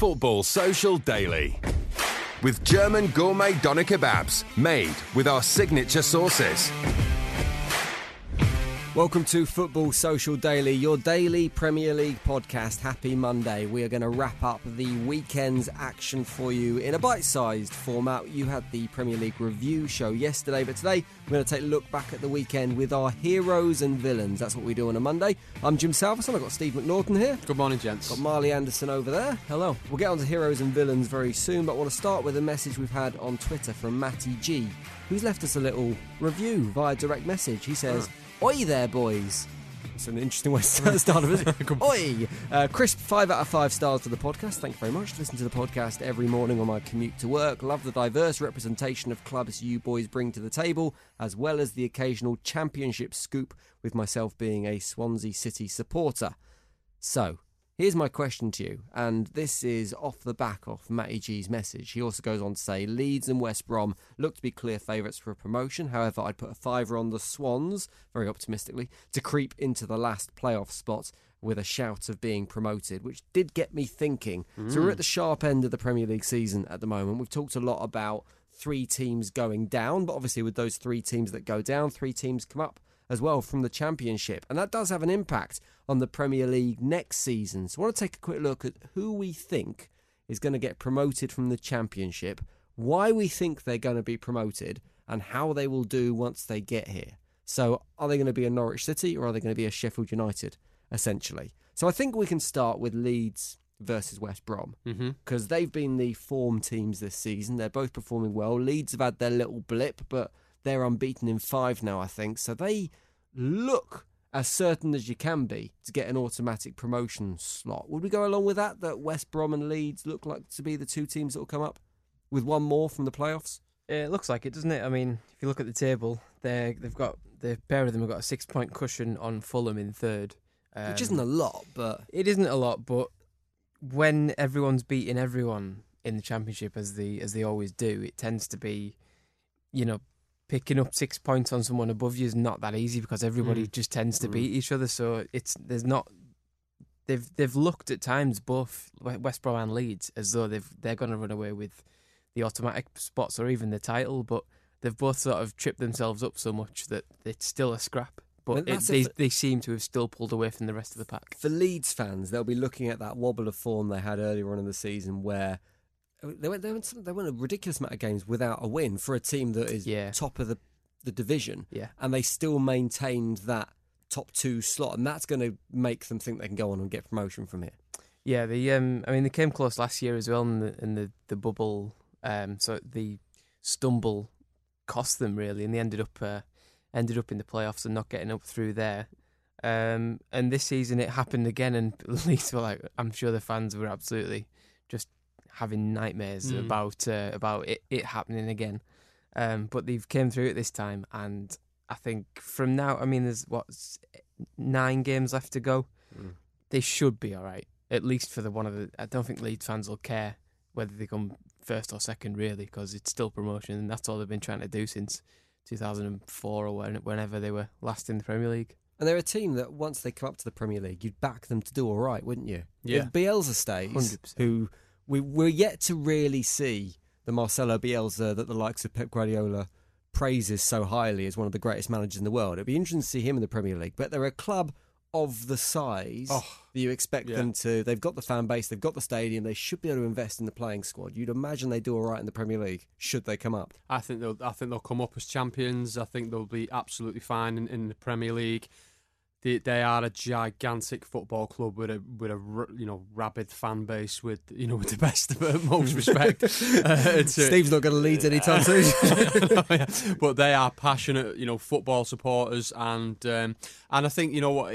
Football Social Daily. With German gourmet doner kebabs made with our signature sauces. Welcome to Football Social Daily, your daily Premier League podcast. Happy Monday. We are going to wrap up the weekend's action for you in a bite sized format. You had the Premier League review show yesterday, but today we're going to take a look back at the weekend with our heroes and villains. That's what we do on a Monday. I'm Jim Salverson. I've got Steve McNaughton here. Good morning, gents. Got Marley Anderson over there. Hello. We'll get on to heroes and villains very soon, but I want to start with a message we've had on Twitter from Matty G, who's left us a little review via direct message. He says, ah. Oi there, boys. It's an interesting way to start of it. Oi! Uh, crisp five out of five stars to the podcast. Thank you very much. Listen to the podcast every morning on my commute to work. Love the diverse representation of clubs you boys bring to the table, as well as the occasional championship scoop, with myself being a Swansea City supporter. So, here's my question to you, and this is off the back of Matty G's message. He also goes on to say Leeds and West Brom look to be clear favourites for a promotion. However, I'd put a fiver on the Swans, very optimistically, to creep into the last playoff spot with a shout of being promoted, which did get me thinking. So we're at the sharp end of the Premier League season at the moment. We've talked a lot about three teams going down, but obviously with those three teams that go down, three teams come up as well from the Championship. And that does have an impact on the Premier League next season. So I want to take a quick look at who we think is going to get promoted from the Championship, why we think they're going to be promoted, and how they will do once they get here. So are they going to be a Norwich City or are they going to be a Sheffield United, essentially? So I think we can start with Leeds versus West Brom mm-hmm. because they've been the form teams this season. They're both performing well. Leeds have had their little blip, but they're unbeaten in five now, I think. So they look as certain as you can be to get an automatic promotion slot. Would we go along with that? That West Brom and Leeds look like to be the two teams that will come up with one more from the playoffs? It looks like it, doesn't it? I mean, if you look at the table, they they've got the pair of them have got a six point cushion on Fulham in third, um, Which isn't a lot, but It isn't a lot, but when everyone's beating everyone in the championship as the as they always do, it tends to be, you know, picking up six points on someone above you is not that easy because everybody mm. just tends to mm. beat each other. So it's there's not. They've they've looked at times both West Brom and Leeds as though they've they're going to run away with the automatic spots or even the title, but they've both sort of tripped themselves up so much that it's still a scrap. But it, they they seem to have still pulled away from the rest of the pack. for Leeds fans, they'll be looking at that wobble of form they had earlier on in the season where they went, they went, some- they went a ridiculous amount of games without a win for a team that is Yeah. top of the, the division. Yeah. And they still maintained that top two slot. And that's going to make them think they can go on and get promotion from here. Yeah, the um, I mean, they came close last year as well in the in the the bubble. Um, so the stumble cost them really, and they ended up uh, ended up in the playoffs and not getting up through there. Um, and this season it happened again, and Leeds were like, I'm sure the fans were absolutely having nightmares Mm. about uh, about it, it happening again. Um, but they've came through it this time, and I think from now, I mean, there's what nine games left to go. They should be all right, at least for the one of the. I don't think Leeds fans will care whether they come first or second, really, because it's still promotion, and that's all they've been trying to do since 2004 or when, whenever they were last in the Premier League. And they're a team that once they come up to the Premier League, you'd back them to do all right, wouldn't you? Yeah. If Bielsa stays, 100%. who we, we're yet to really see the Marcelo Bielsa that the likes of Pep Guardiola praises so highly as one of the greatest managers in the world. It'd be interesting to see him in the Premier League. But they're a club of the size Oh, that you expect yeah. them to. They've got the fan base, they've got the stadium, they should be able to invest in the playing squad. You'd imagine they do all right in the Premier League, should they come up. I think they'll. I think they'll come up as champions. I think they'll be absolutely fine in, in the Premier League. They, they are a gigantic football club with a with a you know rabid fan base with you know with the best of utmost respect. uh, Steve's not going to lead anytime soon. Yeah. but they are passionate, you know, football supporters, and um, and I think you know what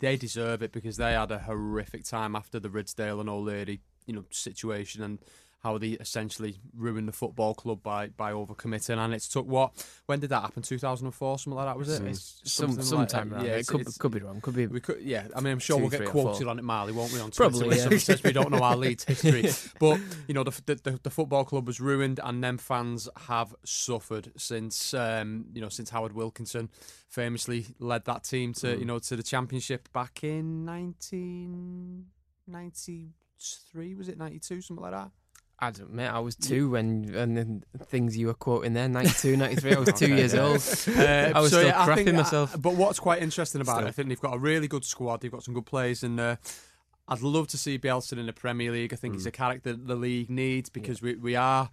they deserve it because they had a horrific time after the Ridsdale and Old Lady, you know, situation and how they essentially ruined the football club by by overcommitting. And it's took what? When did that happen? Two thousand and four, something like that was it? It's Some something like sometime around. Yeah, it could, could be wrong. Could be. we could, yeah. I mean, I'm sure Two, we'll get quoted on it, Marley, won't we? On Probably, Twitter, when yeah. says we don't know our Leeds history. But you know, the, the the football club was ruined, and them fans have suffered since um, you know since Howard Wilkinson famously led that team to Mm. you know to the championship back in 1993. Was it 92? Something like that. I don't, mate, I was two when and then things you were quoting there, 92, 93. I was two Okay, years yeah. old. Uh, I was so, still yeah, I crapping think, myself. but what's quite interesting about Still. it, I think they've got a really good squad. They've got some good players, and uh, I'd love to see Bielsa in the Premier League. I think he's a character that the league needs because we we are.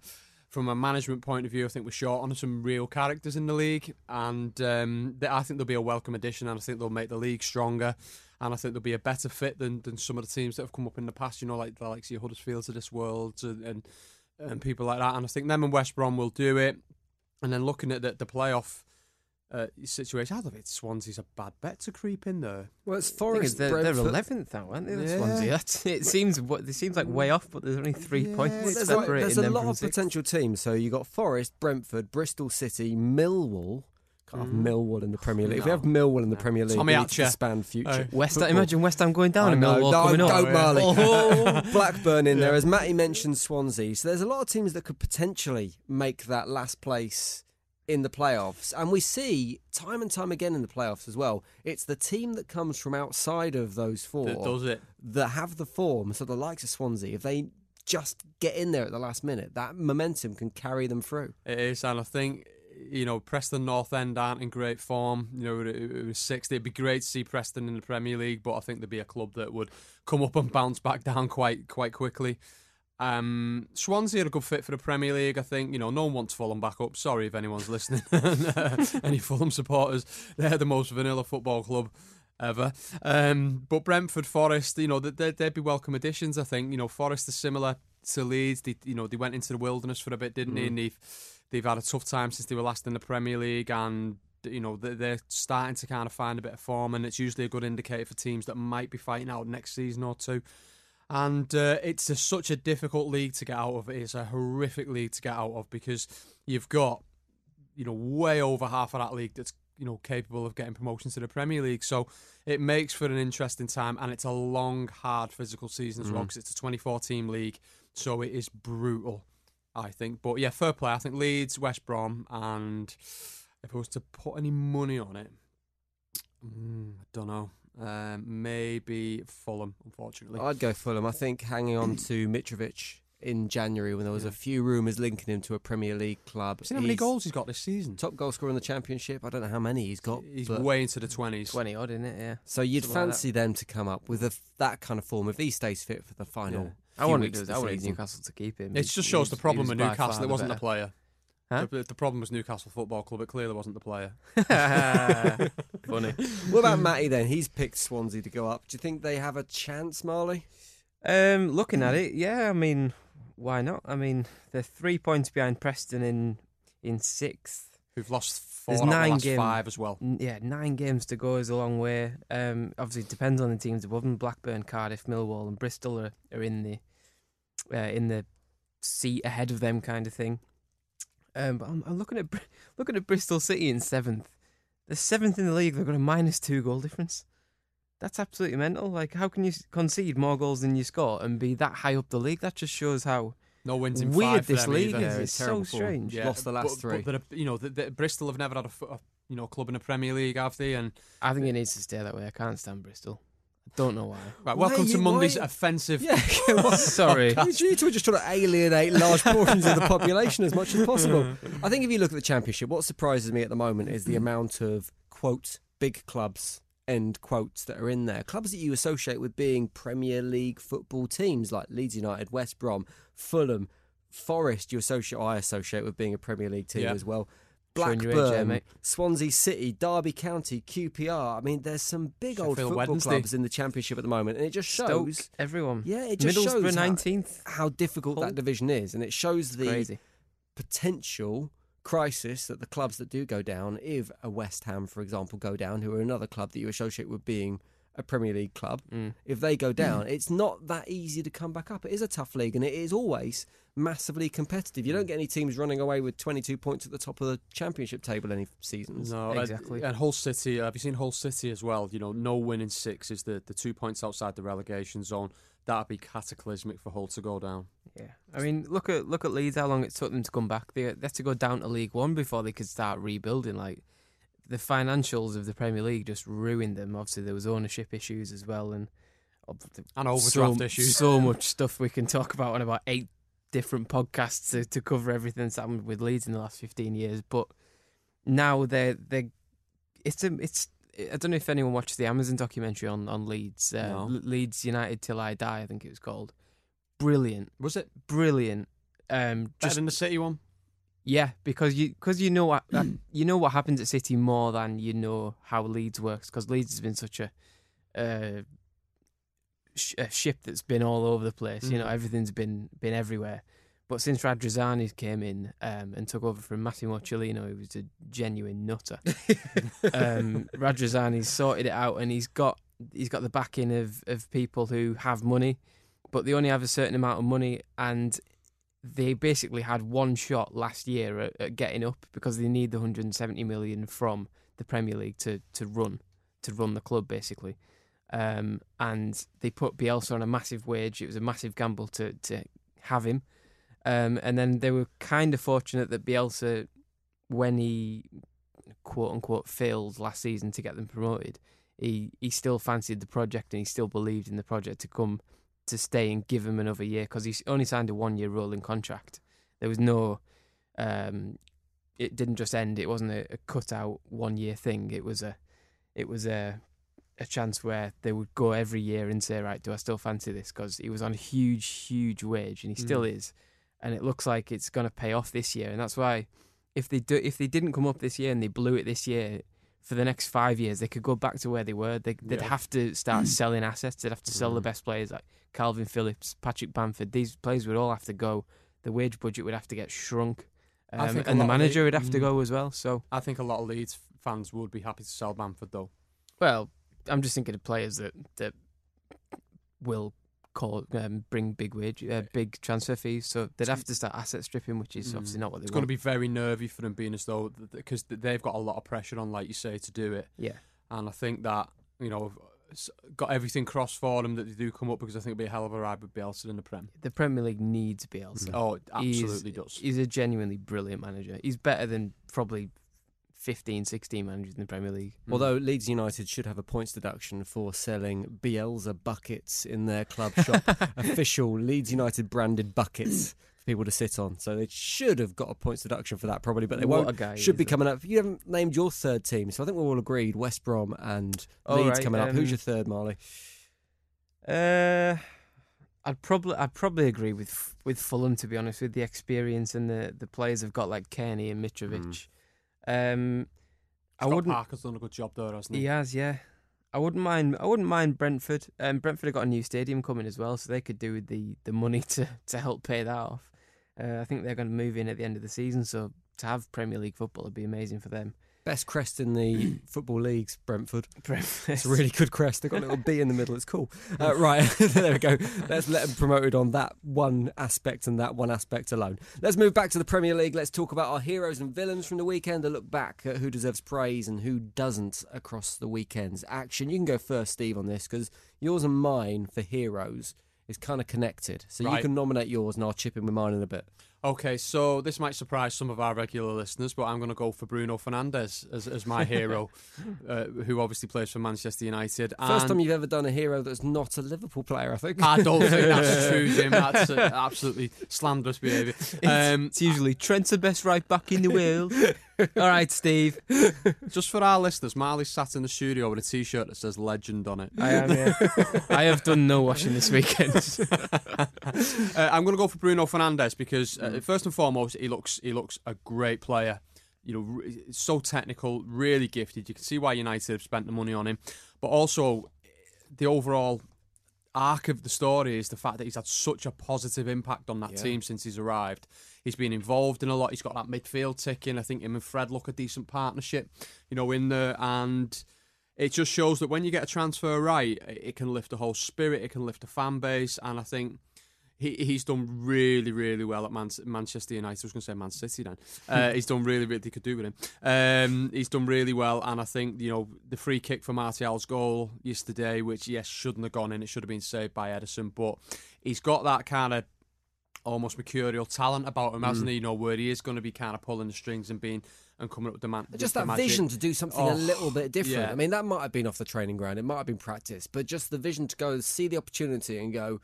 From a management point of view, I think we're short on some real characters in the league, and um, they, I think they'll be a welcome addition, and I think they'll make the league stronger, and I think they'll be a better fit than, than some of the teams that have come up in the past. You know, like the likes of your Huddersfields of this world, and, and and people like that. And I think them and West Brom will do it. And then looking at the, the playoff uh, situation, I don't think Swansea's a bad bet to creep in there. well, it's Forest, they're, they're 11th now, aren't they? Yeah. Swansea. That's, it seems what it seems like way off, but there's only three Yeah, points well, Well, there's, like- like- separating there's a lot from of sixth. potential teams. So you have got Forest, Brentford, Bristol City, Millwall. Can't have Millwall in the Premier League. If we have Millwall in the Premier League, Tommy we need to Hatcher. disband future. Uh, West Ham, imagine West Ham going down I and know. Millwall No, coming up. Goat Marley. Oh. Blackburn in there, as Matty mentioned, Swansea. So there's a lot of teams that could potentially make that last place in the playoffs. And we see time and time again in the playoffs as well. It's the team that comes from outside of those four That does it. that have the form. So the likes of Swansea, if they just get in there at the last minute, that momentum can carry them through. It is, and I think you know Preston North End aren't in great form. You know, it, it was sixth. It'd be great to see Preston in the Premier League, but I think there'd be a club that would come up and bounce back down quite quite quickly. Um, Swansea are a good fit for the Premier League. I think you know no one wants Fulham back up. Sorry if anyone's listening. Any Fulham supporters, they're the most vanilla football club ever. Um, but Brentford, Forest, you know, they'd, they'd be welcome additions. I think you know Forest is similar to Leeds. They, you know, they went into the wilderness for a bit, didn't they? And they've they've had a tough time since they were last in the Premier League, and you know they- they're starting to kind of find a bit of form, and it's usually a good indicator for teams that might be fighting out next season or two. And uh, it's a, such a difficult league to get out of. It's a horrific league to get out of because you've got, you know, way over half of that league that's you know capable of getting promotion to the Premier League. So it makes for an interesting time, and it's a long, hard physical season as well because it's a 24 team league. So it is brutal, I think. But yeah, fair play. I think Leeds, West Brom, and if I was to put any money on it, mm, I don't know. Um, maybe Fulham, unfortunately. I'd go Fulham. I think hanging on to Mitrovic in January when there was Yeah. a few rumours linking him to a Premier League club. Seen how many goals he's got this season? Top goal scorer in the Championship. I don't know how many he's got. He's way into the twenties. 20 odd, isn't it? Yeah. so you'd something like fancy them to come up with a, that kind of form if he stays fit for the final. Yeah. I few wanted, weeks of the I wanted. Newcastle to keep him. It just shows was- the problem was with Newcastle. It wasn't the player. Huh? The, the problem was Newcastle Football Club. It clearly wasn't the player. Funny. What about Matty then? He's picked Swansea to go up. Do you think they have a chance, Marley? Um, looking at it, yeah, I mean, why not? I mean, they're three points behind Preston in in sixth. Who've lost four There's the nine last game- five as well. N- Yeah, nine games to go is a long way. Um, obviously, it depends on the teams above them. Blackburn, Cardiff, Millwall, and Bristol are, are in the uh, in the seat ahead of them, kind of thing. Um, but I'm, I'm looking at looking at Bristol City in seventh. They're seventh in the league. They've got a minus two goal difference. That's absolutely mental. Like, how can you concede more goals than you score and be that high up the league? That just shows how No wins in weird five this league either. is. It's it's so strange. Yeah, Lost the last but, three. But they're you know, the, the, Bristol have never had a you know club in the Premier League, have they? And I think it needs to stay that way. I can't stand Bristol. I don't know why. right, Why welcome to you- Monday's why- offensive. Yeah. Sorry. You you two are just trying to alienate large portions of the population as much as possible. I think if you look at the championship, what surprises me at the moment is the amount of quote big clubs end quotes that are in there. Clubs that you associate with being Premier League football teams like Leeds United, West Brom, Fulham, Forest. You associate, I associate with being a Premier League team Yeah. as well. Showing your age there, Blackburn, mate. Swansea City, Derby County, QPR. I mean, there's some big old football Wednesday. clubs in the Championship at the moment, and it just shows. Stoke, everyone. Yeah, it just shows Middlesbrough how- nineteenth. how difficult Hull. that division is, and it shows the Crazy. potential crisis that the clubs that do go down, if a West Ham, for example, go down, who are another club that you associate with being a Premier League club, Mm. if they go down, it's not that easy to come back up. It is a tough league, and it is always massively competitive. You don't get any teams running away with 22 points at the top of the Championship table any seasons. No, Exactly. And, and Hull City, uh, have you seen Hull City as well? You know, no win in six is the, the two points outside the relegation zone. That'd be cataclysmic for Hull to go down. Yeah, I mean, look at look at Leeds. How long it took them to come back? They, they had to go down to League One before they could start rebuilding. Like the financials of the Premier League just ruined them. Obviously, there was ownership issues as well, and And overdraft so, issues. So much stuff we can talk about on about eight different podcasts to, to cover everything that's happened with Leeds in the last fifteen years. But now they're they it's a it's I don't know if anyone watched the Amazon documentary on on Leeds uh, No. Leeds United till I die. I think it was called. Brilliant, Was it brilliant. Um, better just than the City one? Yeah, because you because you know what you know what happens at City more than you know how Leeds works. Because Leeds has been such a, uh, sh- a ship that's been all over the place. You know, Mhm. everything's been been everywhere. But since Radrizzani came in um, and took over from Massimo Cellino, who was a genuine nutter, um, Radrizzani's sorted it out, and he's got he's got the backing of of people who have money, but they only have a certain amount of money, and they basically had one shot last year at, at getting up because they need the 170 million from the Premier League to to run to run the club basically. Um, and they put Bielsa on a massive wage. It was a massive gamble to to have him. Um, and then they were kind of fortunate that Bielsa, when he quote unquote failed last season to get them promoted, he he still fancied the project and he still believed in the project to come to stay and give him another year because he only signed a one year rolling contract. There was no, um, it didn't just end. It wasn't a, a cut out one year thing. It was a, it was a, a chance where they would go every year and say, right, do I still fancy this? Because he was on a huge, huge wage and he still is, and it looks like it's going to pay off this year. And that's why, if they do, if they didn't come up this year and they blew it this year, for the next five years, they could go back to where they were. They, they'd Yeah. have to start selling assets. They'd have to sell the Mm. best players like Kalvin Phillips, Patrick Bamford. These players would all have to go. The wage budget would have to get shrunk, um, and the manager it- would have to Mm. go as well. So, I think a lot of Leeds fans would be happy to sell Bamford though. well, I'm just thinking of players that that will call um, bring big wage, uh, big transfer fees. So they'd have to start asset stripping, which is Mm. obviously not what they It's going to be very nervy for them, being as though because they've got a lot of pressure on, like you say, to do it. yeah. And I think that you know, got everything crossed for them that they do come up because I think it'll be a hell of a ride with Bielsa in the Prem. The Premier League needs Bielsa. Oh, it He's- absolutely does. He's a genuinely brilliant manager. He's better than probably 15, 16 managers in the Premier League. Mm. Although Leeds United should have a points deduction for selling Bielsa buckets in their club shop, official Leeds United branded buckets for people to sit on. So they should have got a points deduction for that probably, but they What won't. a guy should be is, coming up. You haven't named your third team, so I think we're all agreed. West Brom and Oh, Leeds right, coming up. Who's um, your third, Marley? Uh, I'd probably I'd probably agree with with Fulham to be honest with the experience and the the players have got like Cairney and Mitrovic. Um, I wouldn't. Parker's done a good job there, hasn't he? He has, yeah. I wouldn't mind. I wouldn't mind Brentford. Um, Brentford have got a new stadium coming as well, so they could do with the the money to to help pay that off. Uh, I think they're going to move in at the end of the season, so to have Premier League football would be amazing for them. Best crest in the football leagues, Brentford. Brentford. It's a really good crest. They've got a little B in the middle. It's cool. Uh, right, there we go. Let's let them promoted on that one aspect and that one aspect alone. Let's move back to the Premier League. Let's talk about our heroes and villains from the weekend. A look back at who deserves praise and who doesn't across the weekend's action. You can go first, Steve, on this because yours and mine for heroes is kind of connected. So you can nominate yours and I'll chip in with mine in a bit. Okay, so this might surprise some of our regular listeners, but I'm going to go for Bruno Fernandes as, as my hero, uh, who obviously plays for Manchester United. First time you've ever done a hero that's not a Liverpool player, I think. I don't think that's true, Jim. That's uh, absolutely slanderous behaviour. Um, It's usually Trent's the best right back in the world. All right, Steve. just for our listeners, Marley sat in the studio with a T-shirt that says "Legend" on it. I am. Yeah. I have done no washing this weekend. Uh, I'm going to go for Bruno Fernandes because uh, first and foremost, he looks he looks a great player. You know, re- so technical, really gifted. You can see why United have spent the money on him, but also the overall arc of the story is the fact that he's had such a positive impact on that team since he's arrived. He's been involved in a lot. He's got that midfield ticking. I think him and Fred look a decent partnership, you know, in there and it just shows that when you get a transfer right, it it can lift the whole spirit, it can lift the fan base, and I think he he's done really, really well at Man- Manchester United. I was going to say Man City then. Uh, he's done really, really. They could do with him. Um, he's done really well, and I think you know the free kick for Martial's goal yesterday, which yes shouldn't have gone in, it should have been saved by Ederson, but he's got that kind of almost mercurial talent about him, hasn't he? You know where he is going to be kind of pulling the strings and being and coming up with the man. Just that vision to do something Oh, a little bit different. yeah. I mean, that might have been off the training ground, it might have been practice, but just the vision to go see the opportunity and go,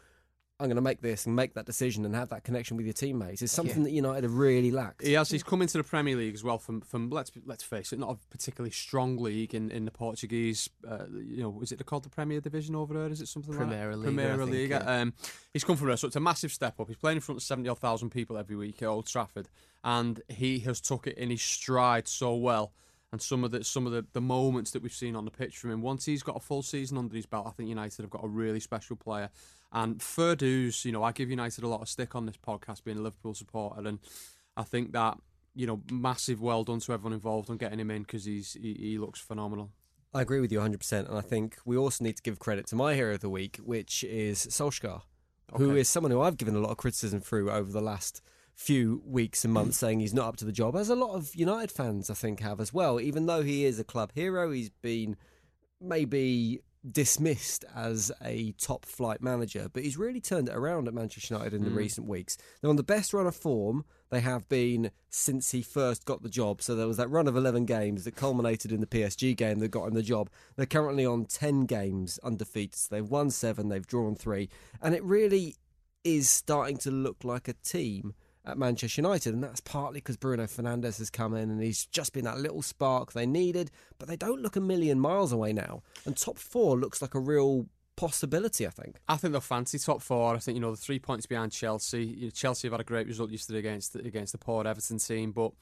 I'm going to make this and make that decision and have that connection with your teammates is something that United have really lacked. He has. He's come into the Premier League as well from from let's let's face it, not a particularly strong league in, in the Portuguese. Uh, you know, is it called the Premier Division over there? Is it something Primeira like Liga, I Primeira think, yeah. Um, he's come from there, so it's a massive step up. He's playing in front of seventy odd thousand people every week at Old Trafford, and he has took it in his stride so well. And some of the some of the, the moments that we've seen on the pitch from him, once he's got a full season under his belt, I think United have got a really special player. And fair dues, you know, I give United a lot of stick on this podcast, being a Liverpool supporter, and I think that you know, massive well done to everyone involved on getting him in because he's he, he looks phenomenal. I agree with you 100%. And I think we also need to give credit to my hero of the week, which is Solskjaer, who Okay. is someone who I've given a lot of criticism through over the last few weeks and months, mm. saying he's not up to the job, as a lot of United fans, I think, have as well. Even though he is a club hero, he's been maybe dismissed as a top flight manager, but he's really turned it around at Manchester United in the mm. recent weeks. They're on the best run of form they have been since he first got the job. So there was that run of 11 games that culminated in the PSG game that got him the job. They're currently on 10 games undefeated. So they've won seven, they've drawn three. And it really is starting to look like a team at Manchester United, and that's partly because Bruno Fernandes has come in and he's just been that little spark they needed, but they don't look a million miles away now. And top four looks like a real possibility, I think. I think they'll fancy top four. I think you know the three points behind Chelsea. Chelsea have had a great result yesterday against against the poor Everton team, but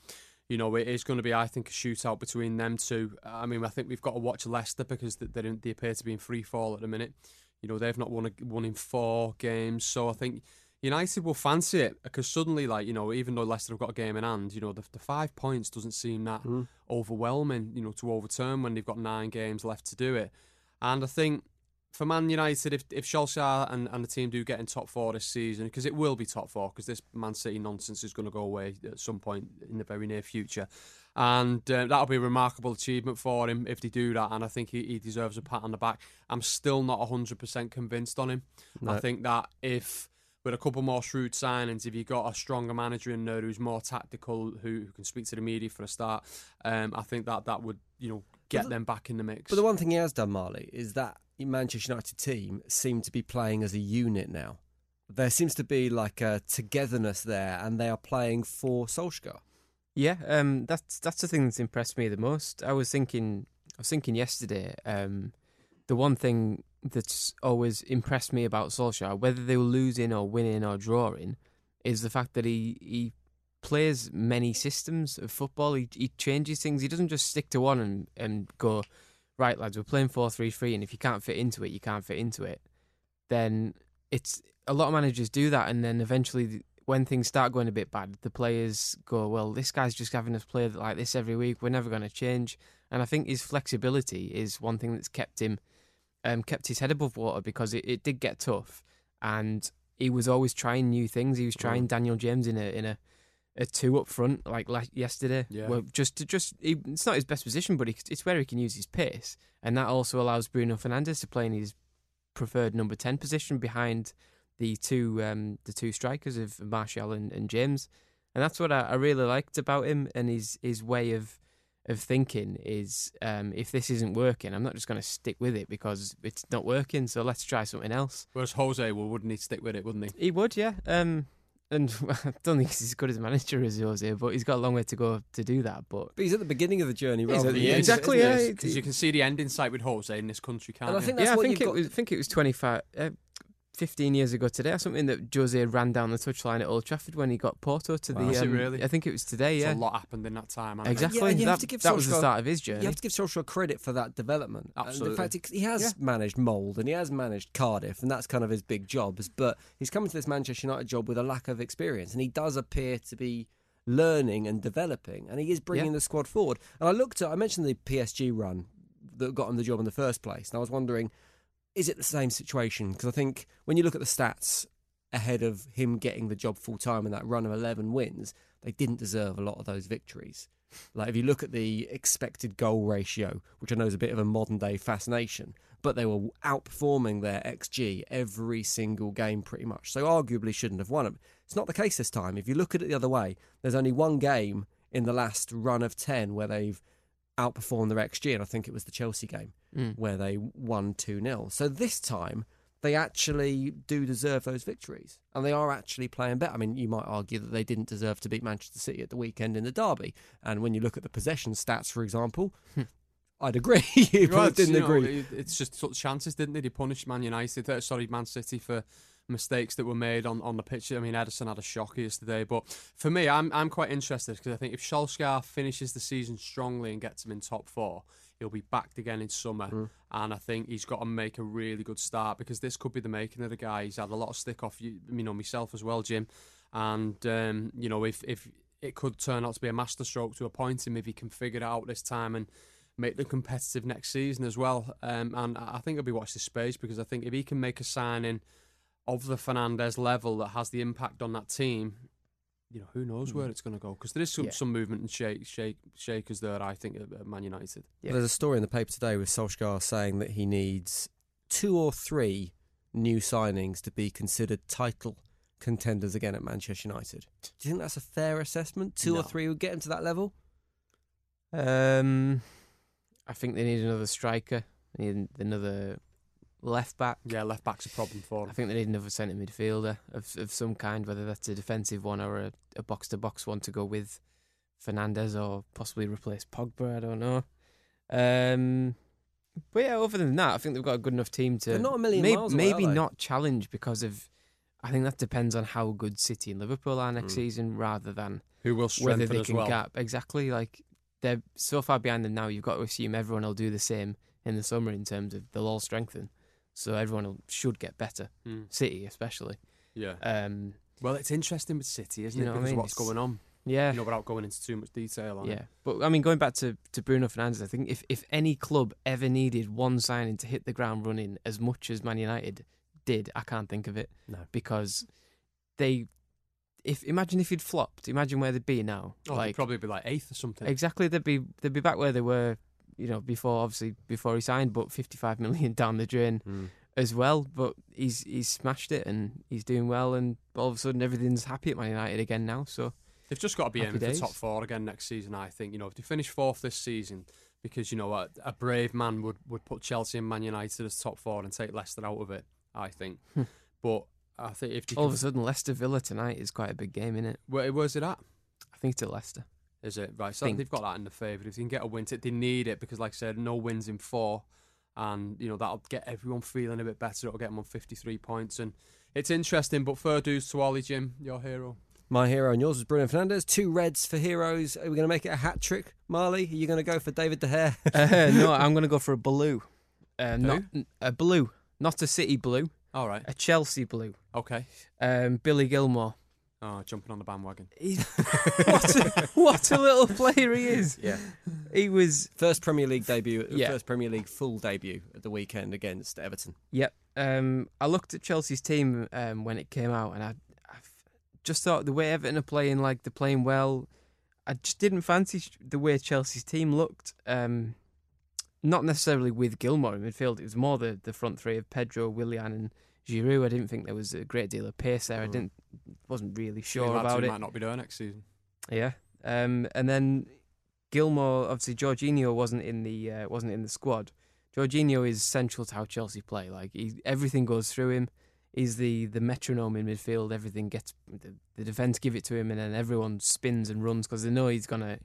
you know it is going to be, I think, a shootout between them two. I mean, I think we've got to watch Leicester because they they they appear to be in free fall at the minute. You know they've not won a, won in four games, so I think. United will fancy it because suddenly, like you know, even though Leicester have got a game in hand, you know, the, the five points doesn't seem that overwhelming, you know, to overturn when they've got nine games left to do it. And I think for Man United, if if Solskjaer and, and the team do get in top four this season, because it will be top four, because this Man City nonsense is going to go away at some point in the very near future, and uh, that'll be a remarkable achievement for him if they do that. And I think he, he deserves a pat on the back. I'm still not 100% convinced on him. I think that if with a couple more shrewd signings, if you've got a stronger manager in there who's more tactical, who, who can speak to the media for a start, um, I think that that would you know get them back in the mix. But the one thing he has done, Marley, is that Manchester United team seem to be playing as a unit now. There seems to be like a togetherness there, and they are playing for Solskjaer. Yeah, um, that's that's the thing that's impressed me the most. I was thinking, I was thinking yesterday. Um, the one thing that's always impressed me about Solskjaer, whether they were losing or winning or drawing, is the fact that he he plays many systems of football. He he changes things. He doesn't just stick to one and and go, right, lads, we're playing four three three, and if you can't fit into it, you can't fit into it. Then it's a lot of managers do that, and then eventually when things start going a bit bad, the players go, well, this guy's just having us play like this every week. We're never going to change. And I think his flexibility is one thing that's kept him, um, kept his head above water because it, it did get tough, and he was always trying new things. He was trying Daniel James in a in a, a two up front like la- yesterday. Yeah. Well, just to just he, it's not his best position, but he, it's where he can use his pace, and that also allows Bruno Fernandes to play in his preferred number ten position behind the two um, the two strikers of Martial and, and James, and that's what I, I really liked about him and his his way of of thinking is um, if this isn't working, I'm not just going to stick with it because it's not working. So let's try something else. Whereas Jose, well, wouldn't he stick with it, wouldn't he? He would, yeah. Um, and I don't think he's as good as a manager as Jose, but he's got a long way to go to do that. But But he's at the beginning of the journey He's rather the the end, end. exactly, isn't yeah. Because you can see the end in sight with Jose in this country, can't And I you? think that's yeah, I think it got- was. I think it was 25, uh, 15 years ago today, or something that Jose ran down the touchline at Old Trafford when he got Porto to Wow. the. Was um, really? I think it was today. It's Yeah, a lot happened in that time. exactly. Yeah, and you that have to give that was the start of his journey. You have to give Solskjaer credit for that development. And Absolutely. the fact he, he has managed Molde and he has managed Cardiff, and that's kind of his big jobs. But he's coming to this Manchester United job with a lack of experience, and he does appear to be learning and developing, and he is bringing Yeah. the squad forward. And I looked at, I mentioned the PSG run that got him the job in the first place, and I was wondering, is it the same situation? Because I think when you look at the stats ahead of him getting the job full time in that run of 11 wins, they didn't deserve a lot of those victories. Like if you look at the expected goal ratio, which I know is a bit of a modern day fascination, but they were outperforming their XG every single game pretty much. So arguably shouldn't have won it. It's not the case this time. If you look at it the other way, there's only one game in the last run of 10 where they've outperformed their XG, and I think it was the Chelsea game Mm. where they won 2 0. So this time, they actually do deserve those victories. And they are actually playing better. I mean, you might argue that they didn't deserve to beat Manchester City at the weekend in the derby. And when you look at the possession stats, for example, I'd agree. it's, didn't you know, agree. it- it's just sort of chances, didn't they? They punished Man United, uh, sorry, Man City for mistakes that were made on, on the pitch. I mean, Ederson had a shocker yesterday, but for me, I'm I'm quite interested because I think if Solskjaer finishes the season strongly and gets him in top four, he'll be backed again in summer, Mm. and I think he's got to make a really good start because this could be the making of the guy. He's had a lot of stick off, you, you know, myself as well, Jim, and um, you know, if if it could turn out to be a masterstroke to appoint him if he can figure it out this time and make them competitive next season as well. Um, and I think he'll be watched this space because I think if he can make a signing of the Fernandes level that has the impact on that team, you know, who knows where it's going to go? Because there is some, Yeah. some movement and shake, shake, shakers there, I think, at, at Man United. Yeah. There's a story in the paper today with Solskjaer saying that he needs two or three new signings to be considered title contenders again at Manchester United. Do you think that's a fair assessment? Two or three would get him to that level? Um, I think they need another striker. They need another left back. Yeah, left back's a problem for I think they need another centre midfielder of of some kind, whether that's a defensive one or a, a box to box one to go with Fernandes or possibly replace Pogba. I don't know. Um, but yeah, other than that, I think they've got a good enough team to They're not a million may- miles away, maybe are they? not challenge because of. I think that depends on how good City and Liverpool are next Mm. season, rather than Who will whether they as can well. gap exactly. Like they're so far behind them now. You've got to assume everyone will do the same in the summer in terms of they'll all strengthen, so everyone should get better. Mm, City especially. yeah. Um, Well, it's interesting with City, isn't You it? know what I Because mean? what's It's- going on. yeah, You know, without going into too much detail on yeah. it. But I mean, going back to, to Bruno Fernandes, I think if, if any club ever needed one signing to hit the ground running as much as Man United did, I can't think of it. No. because they. If imagine if he'd flopped, imagine where they'd be now. Oh, like they'd probably be like eighth or something. exactly, they'd be they'd be back where they were, you know, before obviously before he signed, but fifty five million down the drain as well. But he's he's smashed it and he's doing well, and all of a sudden everything's happy at Man United again now. So They've just got to be aiming for top four again next season. I think you know if they finish fourth this season, because you know a, a brave man would, would put Chelsea and Man United as top four and take Leicester out of it. I think, but I think if Hmm. all of a sudden Leicester Villa tonight is quite a big game, is it? where, where's it at? I think it's at Leicester. Is it right? So Think. they've got that in the favour. If they can get a win, they need it because, like I said, no wins in four, and you know that'll get everyone feeling a bit better. It'll get them on fifty-three points, and it's interesting. But fair dues to Ollie, Jim, your hero. My hero and yours is Bruno Fernandes. Two reds for heroes. Are we going to make it a hat trick, Marley? Are you going to go for David De Gea? Uh, no, I'm going to go for a blue. Um, Who? not a blue, not a City blue, All right, a Chelsea blue. okay. Um, Billy Gilmour. Oh, jumping on the bandwagon. He's, what, a, what a little player he is. yeah. He was. First Premier League debut, Yeah. first Premier League full debut at the weekend against Everton. Yep. Um, I looked at Chelsea's team um, when it came out, and I, I just thought the way Everton are playing, like they're playing well. I just didn't fancy the way Chelsea's team looked. Um, not necessarily with Gilmour in midfield. It was more the, the front three of Pedro, Willian, and Giroud. I didn't think there was a great deal of pace there. I Mm. didn't wasn't really sure lads about it. Might not be there next season. Yeah. Um, and then Gilmour, obviously, Jorginho wasn't in the uh, wasn't in the squad. Jorginho is central to how Chelsea play. Like he, everything goes through him. He's the the metronome in midfield. Everything gets the, the defense give it to him, and then everyone spins and runs because they know he's gonna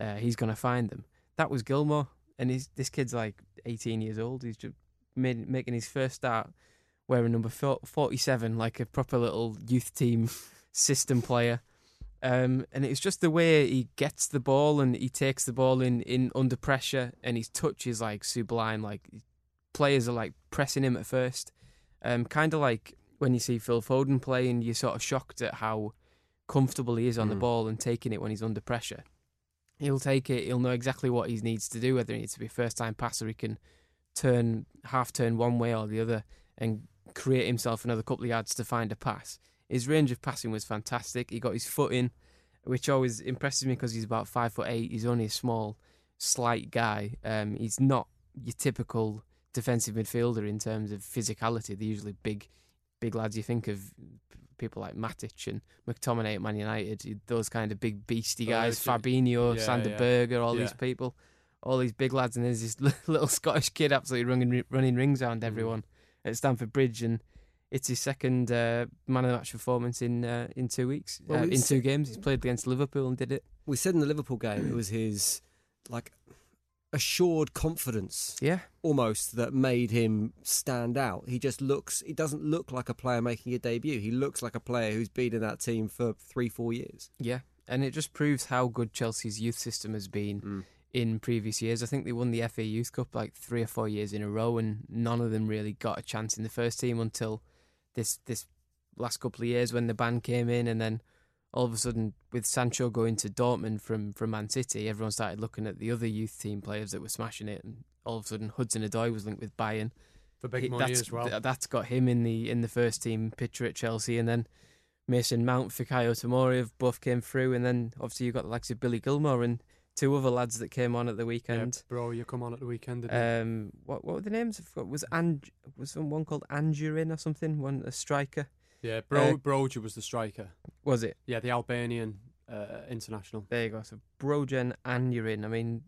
uh, he's gonna find them. That was Gilmour, and he's this kid's like 18 years old. He's just made, making his first start wearing number 47, like a proper little youth team system player. Um, and it's just the way he gets the ball and he takes the ball in, in under pressure, and his touch is like sublime. Like players are like pressing him at first, um, kind of like when you see Phil Foden play, and you're sort of shocked at how comfortable he is on the Mm. ball and taking it when he's under pressure. He'll take it. He'll know exactly what he needs to do, whether it needs to be a first time passer. He can turn half turn one way or the other and create himself another couple of yards to find a pass. His range of passing was fantastic. He got his foot in, which always impresses me because he's about five foot eight. He's only a small, slight guy. Um, he's not your typical defensive midfielder in terms of physicality. They're usually big, big lads. You think of people like Matic and McTominay at Man United, those kind of big beastie Oh, guys. okay. Fabinho, Yeah, Sander yeah. Berger, all these people, all these big lads, and there's this little Scottish kid absolutely running running rings around Mm. everyone at Stamford Bridge, and it's his second uh, man of the match performance in uh, in two weeks, Well, uh, we in two games. He's played against Liverpool and did it. We said in the Liverpool game it was his like assured confidence Yeah, almost that made him stand out. He just looks he doesn't look like a player making a debut. He looks like a player who's been in that team for 3-4 years. yeah, and it just proves how good Chelsea's youth system has been Mm. In previous years. I think they won the FA Youth Cup like three or four years in a row, and none of them really got a chance in the first team until this this last couple of years when the ban came in, and then all of a sudden with Sancho going to Dortmund from from Man City, everyone started looking at the other youth team players that were smashing it, and all of a sudden Hudson Odoi was linked with Bayern. For big He- money that's, as well. th- that's got him in the in the first team picture at Chelsea, and then Mason Mount, Fikayo Tomori have both came through, and then obviously you've got the likes of Billy Gilmour and two other lads that came on at the Yeah, weekend. bro, you come on at the weekend. Didn't you? Um, what what were the names? I. Was Ang was someone called Anjorin or something? One a striker yeah, bro, uh, Broja was the striker. was it? Yeah, the Albanian uh, international. There you go. So Brojan Anjorin. I mean,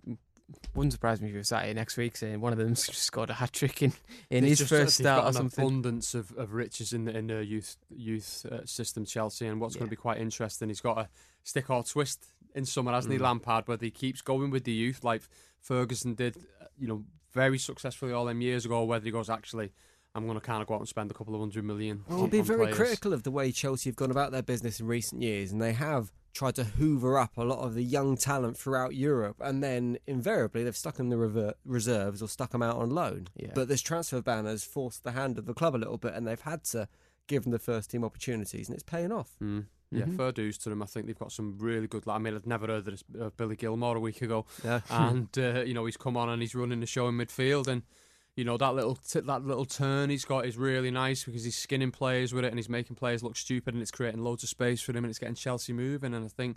wouldn't surprise me if you were sat here next week saying one of them scored a hat trick in in his just- first start got or an something. abundance of, of riches in the in their youth youth uh, system, Chelsea, and what's going to be quite interesting. He's got a stick or twist in summer, hasn't he, Mm. Lampard? Whether he keeps going with the youth like Ferguson did, uh, you know, very successfully all them years ago. Whether he goes actually, I'm going to kind of go out and spend a couple of hundred million. Well, on, we've been on very players. critical of the way Chelsea have gone about their business in recent years, and they have tried to hoover up a lot of the young talent throughout Europe, and then invariably they've stuck them in the rever- reserves or stuck them out on loan. Yeah. But this transfer ban has forced the hand of the club a little bit, and they've had to give them the first team opportunities, and it's paying off. Mm. Yeah, Mhm. fair dues to them. I think they've got some really good. I mean, I'd never heard of, of Billy Gilmour a week ago, Yeah. and uh, you know he's come on and he's running the show in midfield, and you know that little t- that little turn he's got is really nice because he's skinning players with it and he's making players look stupid and it's creating loads of space for him and it's getting Chelsea moving. And I think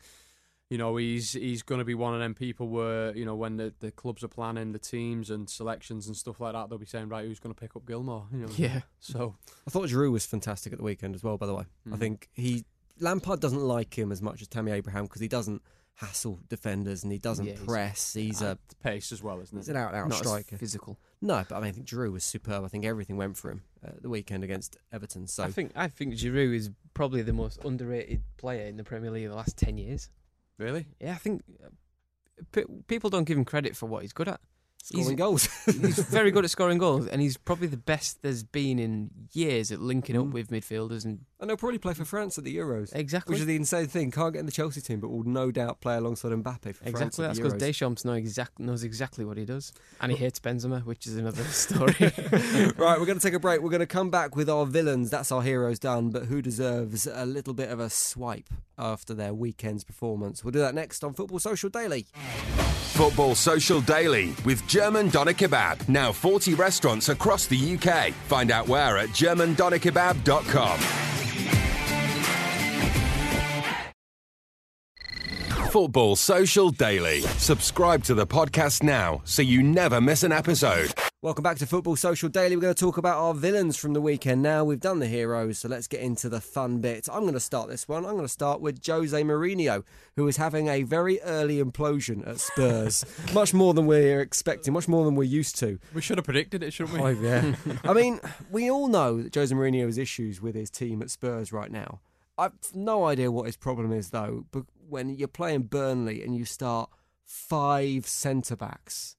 you know he's he's going to be one of them people where you know when the, the clubs are planning the teams and selections and stuff like that, they'll be saying right who's going to pick up Gilmour. You know, Yeah. So I thought Giroud was fantastic at the weekend as well. By the way, I Mhm. think he Lampard doesn't like him as much as Tammy Abraham because he doesn't hassle defenders and he doesn't Yeah, press. He's uh, a pace as well, isn't he? he's an out and out Not as striker. physical. No, but I mean, I think Giroud was superb. I think everything went for him uh, the weekend against Everton. So I think I think Giroud is probably the most underrated player in the Premier League the last ten years. Really? Yeah, I think uh, people don't give him credit for what he's good at. scoring he's- goals. He's very good at scoring goals, and he's probably the best there's been in years at linking up Mm. with midfielders. And and he'll probably play for France at the Euros. exactly, Which is the insane thing. Can't get in the Chelsea team, but will no doubt play alongside Mbappe for France exactly at that's the because Euros. Deschamps know exact, knows exactly what he does, and he hates Benzema, which is another story. right, we're going to take a break. We're going to come back with our villains. That's our heroes done, but who deserves a little bit of a swipe after their weekend's performance? We'll do that next on Football Social Daily. Football Social Daily with German Doner Kebab. Now 40 restaurants across the UK. Find out where at germandonerkebab.com. Football Social Daily. Subscribe to the podcast now so you never miss an episode. Welcome back to Football Social Daily. We're going to talk about our villains from the weekend now. We've done the heroes, so let's get into the fun bit. I'm going to start this one. I'm going to start with Jose Mourinho, who is having a very early implosion at Spurs. much more than we're expecting, much more than we're used to. We should have predicted it, shouldn't we? Oh, yeah. I mean, we all know that Jose Mourinho has issues with his team at Spurs right now. I've no idea what his problem is, though, but when you're playing Burnley and you start five centre backs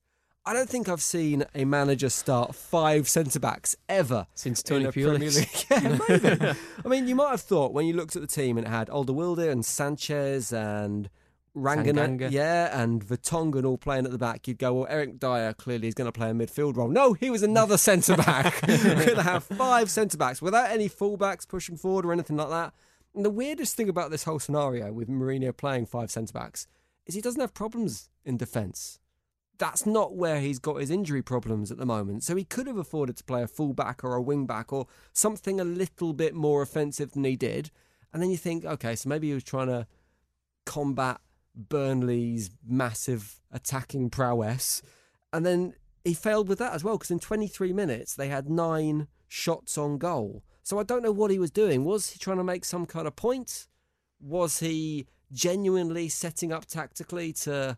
I don't think I've seen a manager start five centre backs ever since Tony Pulis. yeah, maybe. I mean, you might have thought when you looked at the team and it had Alderweireld and Sanchez and Tanganga, yeah, and Vertonghen all playing at the back, you'd go, well, Eric Dier clearly is going to play a midfield role. No, he was another centre back. We're going to have five centre backs without any fullbacks pushing forward or anything like that. And the weirdest thing about this whole scenario with Mourinho playing five centre backs is he doesn't have problems in defence that's not where he's got his injury problems at the moment. So he could have afforded to play a fullback or a wingback or something a little bit more offensive than he did. And then you think, okay, so maybe he was trying to combat Burnley's massive attacking prowess. And then he failed with that as well because in 23 minutes they had nine shots on goal. So I don't know what he was doing. Was he trying to make some kind of point? Was he genuinely setting up tactically to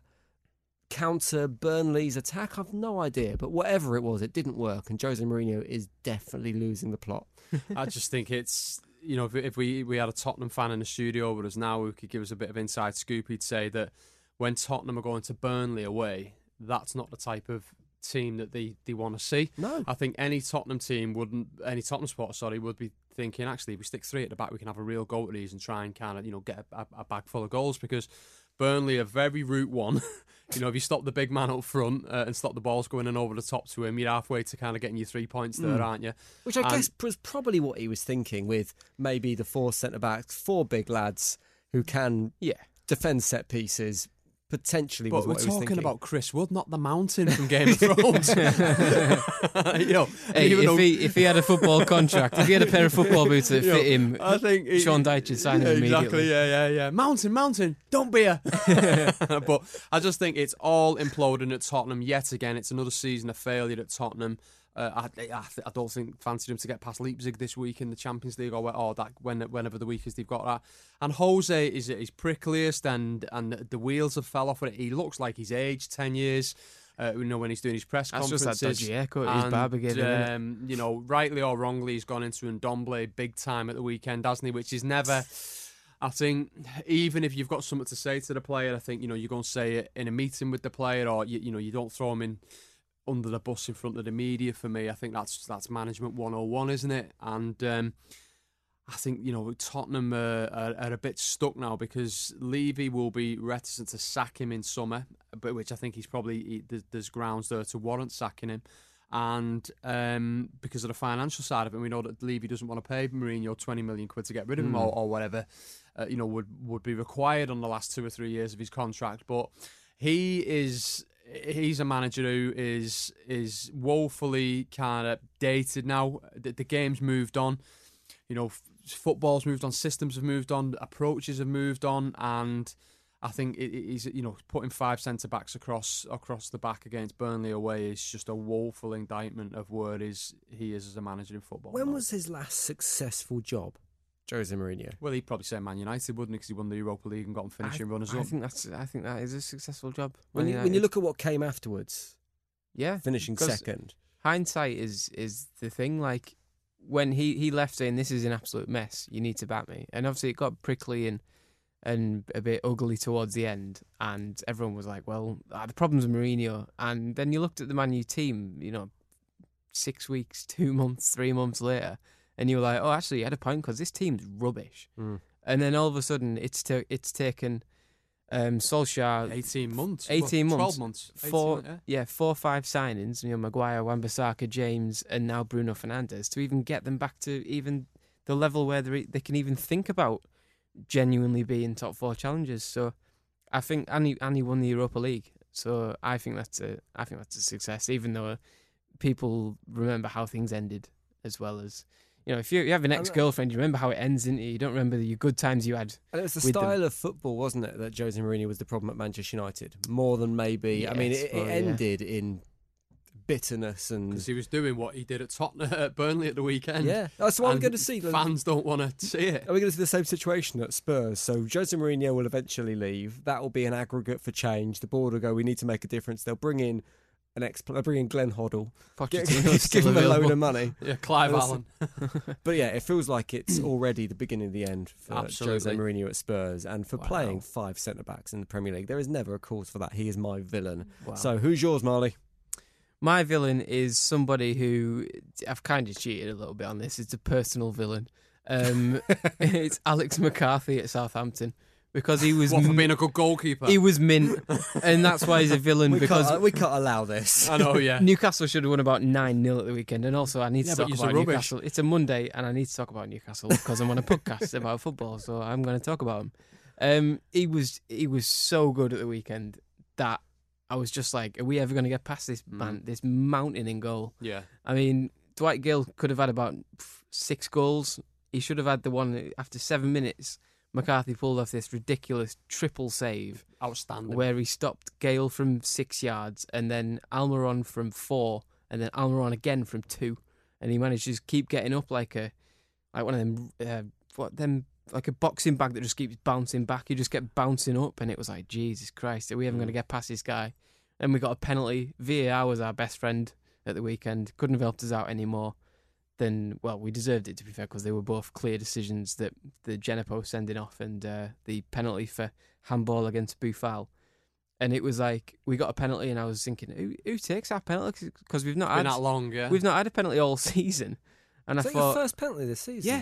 counter Burnley's attack? I've no idea, but whatever it was, it didn't work, and Jose Mourinho is definitely losing the plot. I just think it's you know if, we we had a Tottenham fan in the studio with us now, who could give us a bit of inside scoop, he'd say that when Tottenham are going to Burnley away, that's not the type of team that they, they want to see. No, I think any Tottenham team wouldn't, any Tottenham supporter, sorry, would be thinking actually if we stick three at the back, we can have a real go at these and try and kind of you know get a, a bag full of goals because Burnley are very route one. you know, if you stop the big man up front uh, and stop the balls going in over the top to him, you're halfway to kind of getting your three points there, mm. aren't you? Which I and, guess was probably what he was thinking with maybe the four centre backs, four big lads who can yeah defend set pieces, potentially. But we're talking about Chris Wood, not the Mountain from Game of Thrones. you know, hey, if though... he if he had a football contract, if he had a pair of football boots that fit him, I think he, Sean Dyche would sign yeah, him immediately. Exactly. Yeah, yeah, yeah. Mountain, Mountain, don't be a. but I just think it's all imploding at Tottenham yet again. It's another season of failure at Tottenham. Uh, I, I, I, don't think fancied him to get past Leipzig this week in the Champions League or, or that when, whenever the week is they've got that. And Jose is his prickliest and and the wheels have fell off. It. He looks like he's aged ten years. Uh, you know when he's doing his press That's conferences. That's just that dodgy haircut. And, barber gave um, You know, rightly or wrongly, he's gone into Ndombele big time at the weekend, hasn't he? Which is never. I think even if you've got something to say to the player, I think you know you're going to say it in a meeting with the player, or you, you know you don't throw him in under the bus in front of the media for me. I think that's that's management 101, isn't it? And um, I think you know Tottenham are, are, are, a bit stuck now because Levy will be reticent to sack him in summer, but which I think he's probably he, there's, there's, grounds there to warrant sacking him. And um, because of the financial side of it, we know that Levy doesn't want to pay Mourinho 20 million quid to get rid of him mm. or, or, whatever, uh, you know, would would be required on the last two or three years of his contract. But he is he's a manager who is is woefully kind of dated now. The, the, game's moved on. You know, f- football's moved on, systems have moved on, approaches have moved on, and I think it, he's you know putting five centre backs across across the back against Burnley away is just a woeful indictment of where is he is as a manager in football. When was his last successful job? Jose Mourinho. Well, he'd probably say Man United, wouldn't he? Because he won the Europa League and got them finishing runners I up. think that's. I think that is a successful job. When you, when you look at what came afterwards, yeah, finishing second. Hindsight is is the thing. Like when he he left saying this is an absolute mess. You need to bat me, and obviously it got prickly and and a bit ugly towards the end. And everyone was like, "Well, ah, the problem's with Mourinho." And then you looked at the Man U team. You know, six weeks, two months, three months later and you were like, oh, actually, you had a point because this team's rubbish. Mm. And then all of a sudden, it's ta- it's taken um, Solskjaer eighteen months, eighteen well, months, twelve months, four, yeah. yeah, four five signings. You know, Maguire, Wan-Bissaka, James, and now Bruno Fernandes to even get them back to even the level where they they can even think about genuinely being top four challengers. So, I think Annie Annie won the Europa League. So I think that's a I think that's a success, even though people remember how things ended as well as you know, if you, you have an ex girlfriend, you remember how it ends, didn't you? You don't remember the good times you had. And it was the style them. of football, wasn't it, that Jose Mourinho was the problem at Manchester United more than maybe. I mean, it, it ended yeah. in bitterness and Because he was doing what he did at Tottenham at Burnley at the weekend. yeah. That's what I'm going to see. Fans don't want to see it. Are we going to see the same situation at Spurs? So Jose Mourinho will eventually leave. That will be an aggregate for change. The board will go. We need to make a difference. They'll bring in an ex. They'll bring in Glenn Hoddle. Get, Pochettino's give still him a load of money. Yeah, Clive Allen. But yeah, it feels like it's already the beginning of the end for Jose Absolutely. Mourinho at Spurs and for Wow. playing five centre backs in the Premier League. There is never a cause for that. He is my villain. Wow. So who's yours, Marley? My villain is somebody who I've kind of cheated a little bit on this. It's a personal villain. Um, it's Alex McCarthy at Southampton because he was What for m- being a good goalkeeper? he was mint, and that's why he's a villain We because can't, we can't allow this. I know, yeah. Newcastle should have won about 9 0 at the weekend. And also, I need Yeah, to talk about. Newcastle. It's a Monday, and I need to talk about Newcastle because I'm on a podcast about football. So I'm going to talk about him. Um, he was he was so good at the weekend that I was just like, are we ever going to get past this Mm. man, this mountain in goal? Yeah. I mean, Dwight Gayle could have had about six goals. He should have had the one after seven minutes. McCarthy pulled off this ridiculous triple save Outstanding. where he stopped Gayle from six yards and then Almiron from four and then Almiron again from two, and he managed to just keep getting up like a like one of them uh, what them like a boxing bag that just keeps bouncing back. He just kept bouncing up, and it was like Jesus Christ, are we ever going to get past this guy? Then we got a penalty. VAR was our best friend at the weekend. Couldn't have helped us out anymore. Then, well, we deserved it to be fair because they were both clear decisions that the Djenepo sending off and uh, the penalty for handball against Boufal. And it was like we got a penalty, and I was thinking, who, who takes our penalty? Because we've not Been had that long, yeah. we've not had a penalty all season. And Is I that your thought, first penalty this season? Yeah.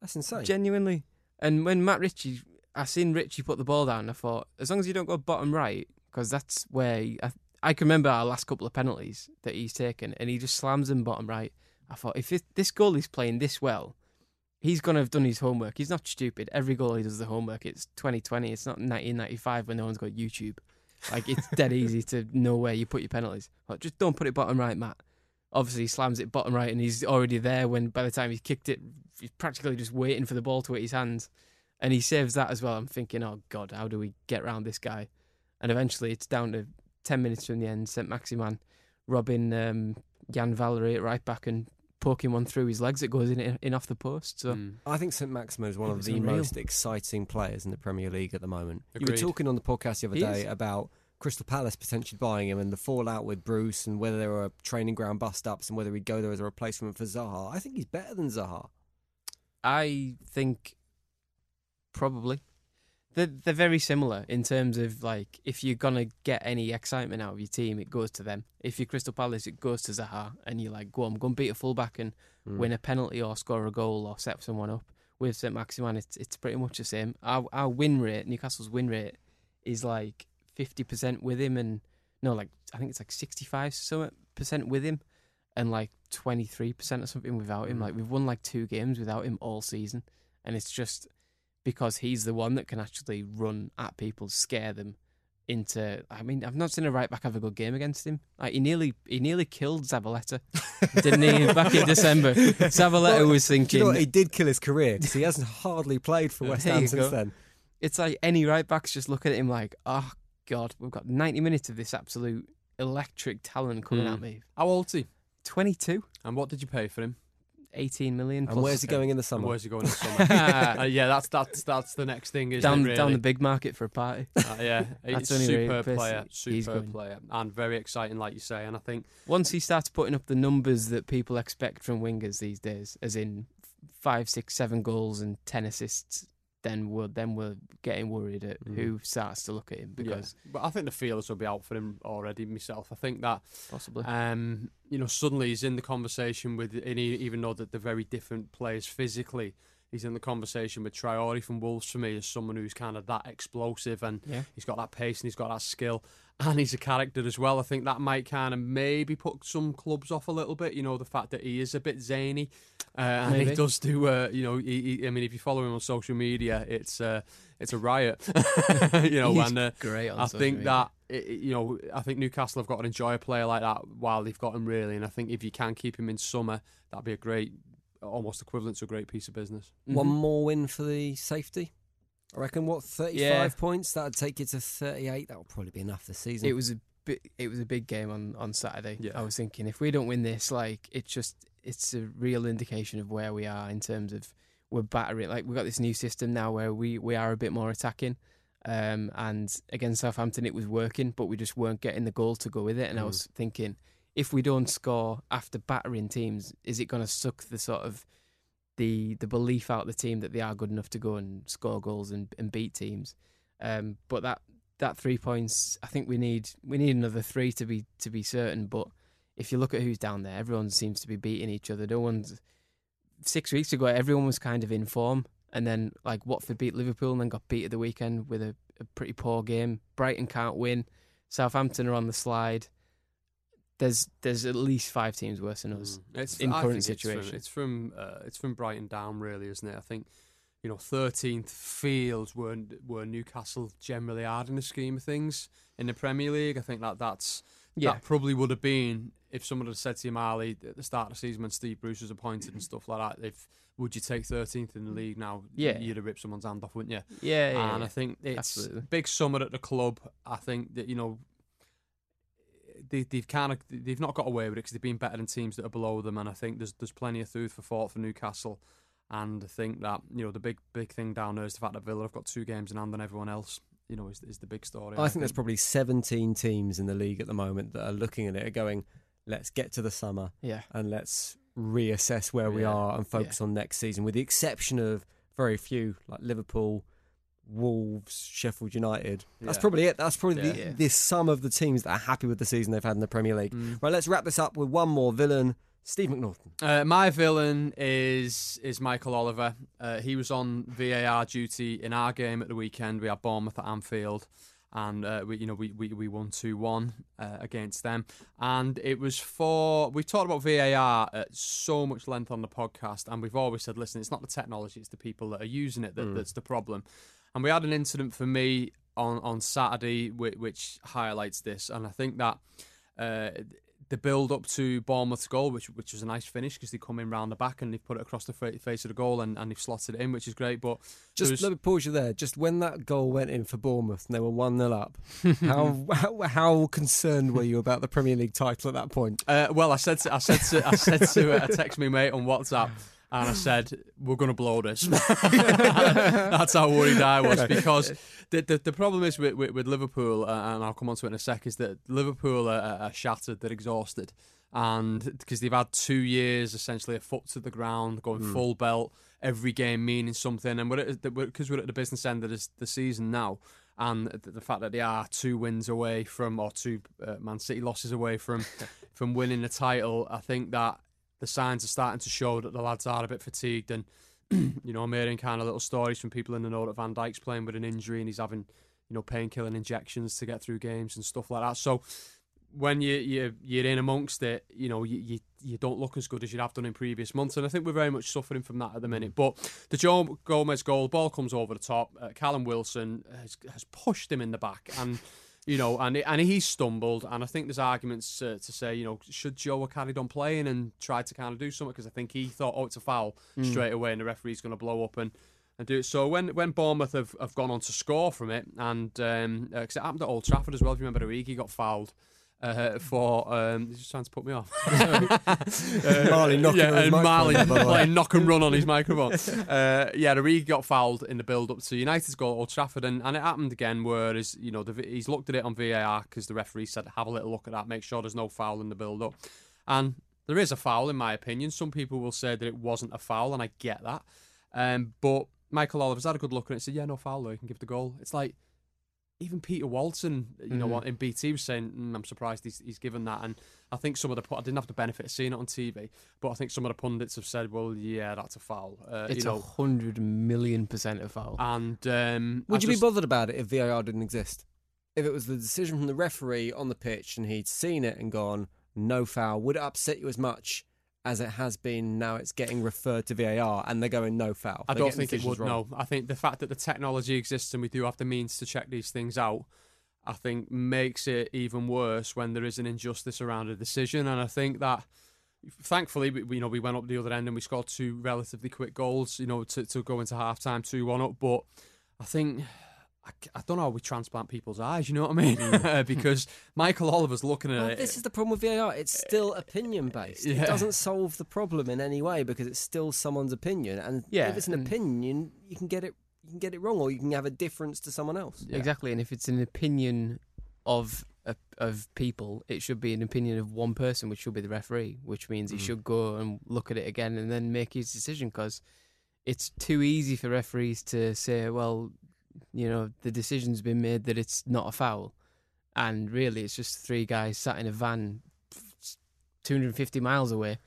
That's insane. genuinely. And when Matt Ritchie, I seen Ritchie put the ball down, I thought, as long as you don't go bottom right, because that's where he, I, I can remember our last couple of penalties that he's taken, and he just slams them bottom right. I thought, if it, this goalie's playing this well, he's going to have done his homework. He's not stupid. Every goalie does the homework. It's 2020. It's not 1995 when no one's got YouTube. Like it's dead easy to know where you put your penalties. Like, just don't put it bottom right, Matt. Obviously, he slams it bottom right, and he's already there. When by the time he's kicked it, he's practically just waiting for the ball to hit his hands, and he saves that as well. I'm thinking, oh God, how do we get around this guy? And eventually, it's down to ten minutes from the end. Saint Maximin robbing um, Yan Valery at right back and poking one through his legs that goes in in off the post. So Mm. I think St Maximin is one of the unreal. most exciting players in the Premier League at the moment. You were talking on the podcast the other He day is. about Crystal Palace potentially buying him and the fallout with Bruce and whether there were training ground bust ups and whether he'd go there as a replacement for Zaha. I think he's better than Zaha. I think probably they're they're very similar in terms of like if you're gonna get any excitement out of your team, it goes to them. If you're Crystal Palace, it goes to Zaha, and you're like, go on, go and beat a fullback and Mm. win a penalty or score a goal or set someone up. With St Maximin, it's it's pretty much the same. Our our win rate, Newcastle's win rate, is like fifty percent with him, and no, like I think it's like sixty five percent with him, and like twenty three percent or something without him. Mm. Like we've won like two games without him all season, and it's just because he's the one that can actually run at people, scare them into. I mean, I've not seen a right back have a good game against him. Like he nearly he nearly killed Zabaleta, didn't he? Back in December, Zabaleta Well, was Do you thinking. know what? He did kill his career because he hasn't hardly played for West Ham since go. then. it's like any right backs just look at him like, oh god, we've got 90 minutes of this absolute electric talent coming Mm. at me. How old's he? 22, And what did you pay for him? 18 million. And where's he going in the And summer? where's he going in the summer? uh, yeah, that's that's that's the next thing, isn't down it? Really? down the big market for a party. Uh, yeah, That's he's only really superb player, he's superb player, and very exciting, like you say. And I think Once he starts putting up the numbers that people expect from wingers these days, as in five, six, seven goals and ten assists, then we're then we're getting worried at Mm. who starts to look at him because yeah. but I think the feelers will be out for him already. Myself, I think that possibly. um, you know suddenly he's in the conversation with, and he, even though that they're very different players physically, he's in the conversation with Traore from Wolves for me as someone who's kind of that explosive and yeah. He's got that pace and he's got that skill, and he's a character as well. I think that might kind of maybe put some clubs off a little bit. You know, the fact that he is a bit zany, uh, and he does do. Uh, you know, he, he, I mean, if you follow him on social media, it's uh, it's a riot. you know, He's and uh, great I think media. that i- i- you know, I think Newcastle have got to enjoy a player like that while they've got him really, and I think if you can keep him in summer, that'd be a great, almost equivalent to a great piece of business. One Mhm. more win for the safety. I reckon what thirty-five Yeah. points that'd take you to thirty-eight. That would probably be enough this season. It was a bi- it was a big game on on Saturday. Yeah. I was thinking if we don't win this, like it's just it's a real indication of where we are in terms of we're battering. Like we've got this new system now where we we are a bit more attacking. Um, and against Southampton, it was working, but we just weren't getting the goal to go with it. And I Mm. was thinking, if we don't score after battering teams, is it going to suck the sort of the the belief out of the team that they are good enough to go and score goals and, and beat teams? Um, but that that three points, I think we need we need another three to be to be certain. But if you look at who's down there, everyone seems to be beating each other. No one's six weeks ago, everyone was kind of in form, and then like Watford beat Liverpool and then got beat at the weekend with a, a pretty poor game. Brighton can't win. Southampton are on the slide. There's there's at least five teams worse than us. Mm. It's in I current think it's from- situation. It's from uh, it's from Brighton down, really, isn't it? I think you know, thirteenth feels where where Newcastle generally are in the scheme of things in the Premier League. I think that that's Yeah. that probably would have been if someone had said to you, Marley, at the start of the season when Steve Bruce was appointed and stuff like that. If would you take thirteenth in the league now? Yeah. you'd have ripped someone's hand off, wouldn't you? Yeah, yeah, and yeah. I think it's Absolutely. big summer at the club. I think that you know they, they've kind of they've not got away with it because they've been better than teams that are below them, and I think there's there's plenty of food for thought for Newcastle. And I think that you know the big big thing down there is the fact that Villa have got two games in hand on everyone else. You know, is, is the big story. I think there's probably 17 teams in the league at the moment that are looking at it and going, let's get to the summer yeah. and let's reassess where we are and focus on next season, with the exception of very few like Liverpool, Wolves, Sheffield United. That's Yeah. probably it. That's probably the, Yeah. the sum of the teams that are happy with the season they've had in the Premier League. Mm. Right, let's wrap this up with one more villain, Steve McNaughton. Uh, my villain is is Michael Oliver. Uh, he was on VAR duty in our game at the weekend. We had Bournemouth at Anfield, and uh, we you know we we, we won two one uh, against them. And it was for we talked about VAR at so much length on the podcast, and we've always said, listen, it's not the technology, it's the people that are using it that, that's the problem. And we had an incident for me on on Saturday which, which highlights this, and I think that. Uh, the build up to Bournemouth's goal, which which was a nice finish because they come in round the back and they've put it across the face of the goal and, and they've slotted it in, which is great. But Just was- let me pause you there. Just when that goal went in for Bournemouth and they were 1 0 up, how, how how concerned were you about the Premier League title at that point? Uh, well, I said to, I said to, I said to uh, text me mate on WhatsApp, and I said we're going to blow this. That's how worried I was because the the, the problem is with, with, with Liverpool, uh, and I'll come on to it in a sec, is that Liverpool are, are shattered, they're exhausted, and because they've had two years essentially a foot to the ground, going full belt, every game meaning something, and we're because we're, at the business end of this, the season now. And the, the fact that they are two wins away from, or two uh, Man City losses away from, from winning the title, I think that the signs are starting to show that the lads are a bit fatigued. And you know, I'm hearing kind of little stories from people in the know that Van Dijk's playing with an injury and he's having, you know, painkilling injections to get through games and stuff like that. So when you you you're in amongst it, you know, you, you you don't look as good as you'd have done in previous months, and I think we're very much suffering from that at the minute. But the Joe Gomez goal, ball comes over the top. Uh, Callum Wilson has, has pushed him in the back, and you know, and and he stumbled, and I think there's arguments uh, to say, you know, should Joe have carried on playing and tried to kind of do something because I think he thought, oh, it's a foul straight away, and the referee's going to blow up and. And do it. So when when Bournemouth have, have gone on to score from it, and um, uh 'cause it happened at Old Trafford as well. If you remember, Origi got fouled uh, for um, he's just trying to put me off. Uh, Marley knocking yeah, and Marley by the way. playing knock and run on his microphone. Uh, yeah, the Origi got fouled in the build up to United's goal at Old Trafford, and, and it happened again. Whereas you know the, he's looked at it on VAR because the referee said have a little look at that, make sure there's no foul in the build up, and there is a foul in my opinion. Some people will say that it wasn't a foul, and I get that. Um, but Michael Oliver's had a good look at it and said, yeah, no foul though, he can give the goal. It's like even Peter Walton, you know, Mhm. in BT was saying, mm, I'm surprised he's, he's given that. And I think some of the, I didn't have the benefit of seeing it on TV, but I think some of the pundits have said, well, yeah, that's a foul. Uh, It's you a hundred million percent a foul. and um, Would I you just- be bothered about it if VAR didn't exist? If it was the decision from the referee on the pitch and he'd seen it and gone, no foul, would it upset you as much as it has been now it's getting referred to VAR and they're going no foul? I They're don't think it would. wrong. No, I think the fact that the technology exists and we do have the means to check these things out, I think makes it even worse when there is an injustice around a decision. And I think that, thankfully, we, you know, we went up the other end and we scored two relatively quick goals. You know, to, to go into half time two one up. But I think. I, c- I don't know how we transplant people's eyes. You know what I mean? Mm. because Michael Oliver's looking at Well, it. this is the problem with VAR. It's eh, still opinion based. Yeah. It doesn't solve the problem in any way because it's still someone's opinion. And Yeah, if it's an and- opinion, you can get it. You can get it wrong, or you can have a difference to someone else. Exactly, and if it's an opinion of of- of people, it should be an opinion of one person, which should be the referee. Which means he mm. should go and look at it again and then make his decision because it's too easy for referees to say, "Well, you know, the decision's been made that it's not a foul," and really, it's just three guys sat in a van, two hundred and fifty miles away.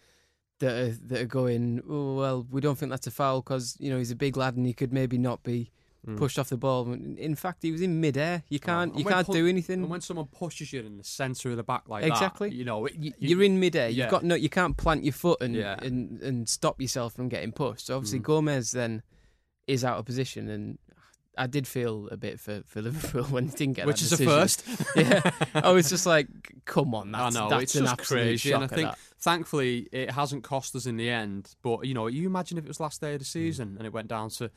That are, that are going, oh, well, we don't think that's a foul because, you know, he's a big lad and he could maybe not be pushed off the ball. In fact, he was in midair. You can't, you can't pu- do anything. And when someone pushes you in the centre of the back like Exactly. that, you know, it, you- you're in midair. yeah. You've got no. You can't plant your foot and Yeah. and, and stop yourself from getting pushed. So Mm. obviously Gomez then is out of position, and I did feel a bit for, for Liverpool when they didn't get which that is a first. yeah, I was just like, come on, that's, I know that's it's an just crazy, and I think that. thankfully it hasn't cost us in the end. But you know, you imagine if it was last day Mm. of the season and it went down to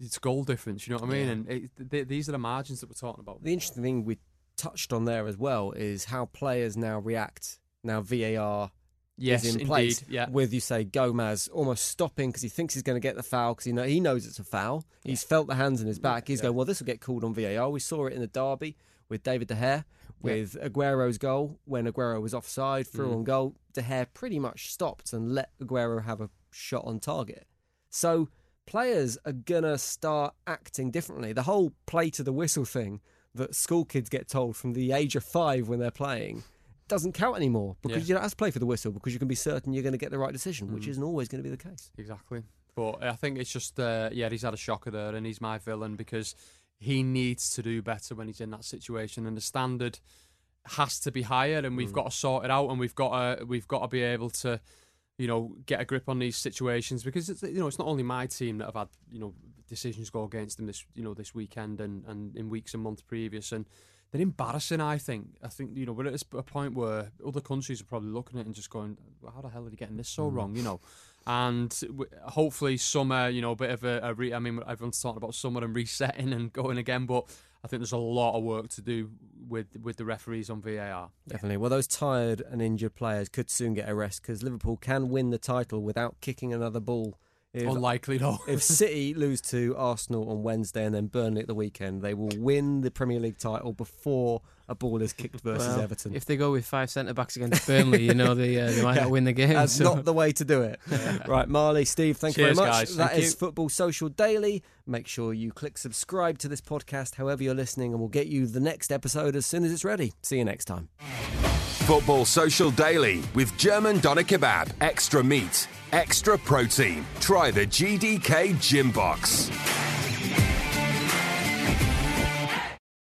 it's goal difference. You know what I mean? And it, th- these are the margins that we're talking about. The interesting thing we touched on there as well is how players now react. Now VAR Yes, is in indeed. place Yeah. with you say Gomez almost stopping because he thinks he's going to get the foul because he know he knows it's a foul. He's felt the hands in his back. He's going, well, this will get called on VAR. We saw it in the derby with David De Gea with Aguero's goal when Aguero was offside, through Mm. on goal. De Gea pretty much stopped and let Aguero have a shot on target. So players are gonna start acting differently. The whole play to the whistle thing that school kids get told from the age of five when they're playing doesn't count anymore because Yeah. Mm. you don't have to play for the whistle because you can be certain you're going to get the right decision, which isn't always going to be the case. Exactly. But I think it's just, uh, yeah, he's had a shocker there, and he's my villain because he needs to do better when he's in that situation, and the standard has to be higher, and we've got to sort it out, and we've got to we've got to be able to, you know, get a grip on these situations because it's, you know it's not only my team that have had you know decisions go against them this you know this weekend and and in weeks and months previous, and they're embarrassing. I think. I think you know we're at a point where other countries are probably looking at it and just going, well, "How the hell are they getting this so mm. wrong?" You know, and w- hopefully summer, you know, a bit of a, a re- I mean, everyone's talking about summer and resetting and going again, but I think there's a lot of work to do with with the referees on VAR. Definitely. Well, those tired and injured players could soon get a rest because Liverpool can win the title without kicking another ball. If, Unlikely though. if City lose to Arsenal on Wednesday and then Burnley at the weekend, they will win the Premier League title before a ball is kicked versus Well, Everton. If they go with five centre backs against Burnley, you know they uh, they might Yeah. not win the game. That's so. not the way to do it. Right, Marley, Steve, thank you very much. guys. That Thank is you. Football Social Daily. Make sure you click subscribe to this podcast, however you're listening, and we'll get you the next episode as soon as it's ready. See you next time. Football Social Daily with German Doner Kebab. Extra meat, extra protein. Try the GDK Gym Box.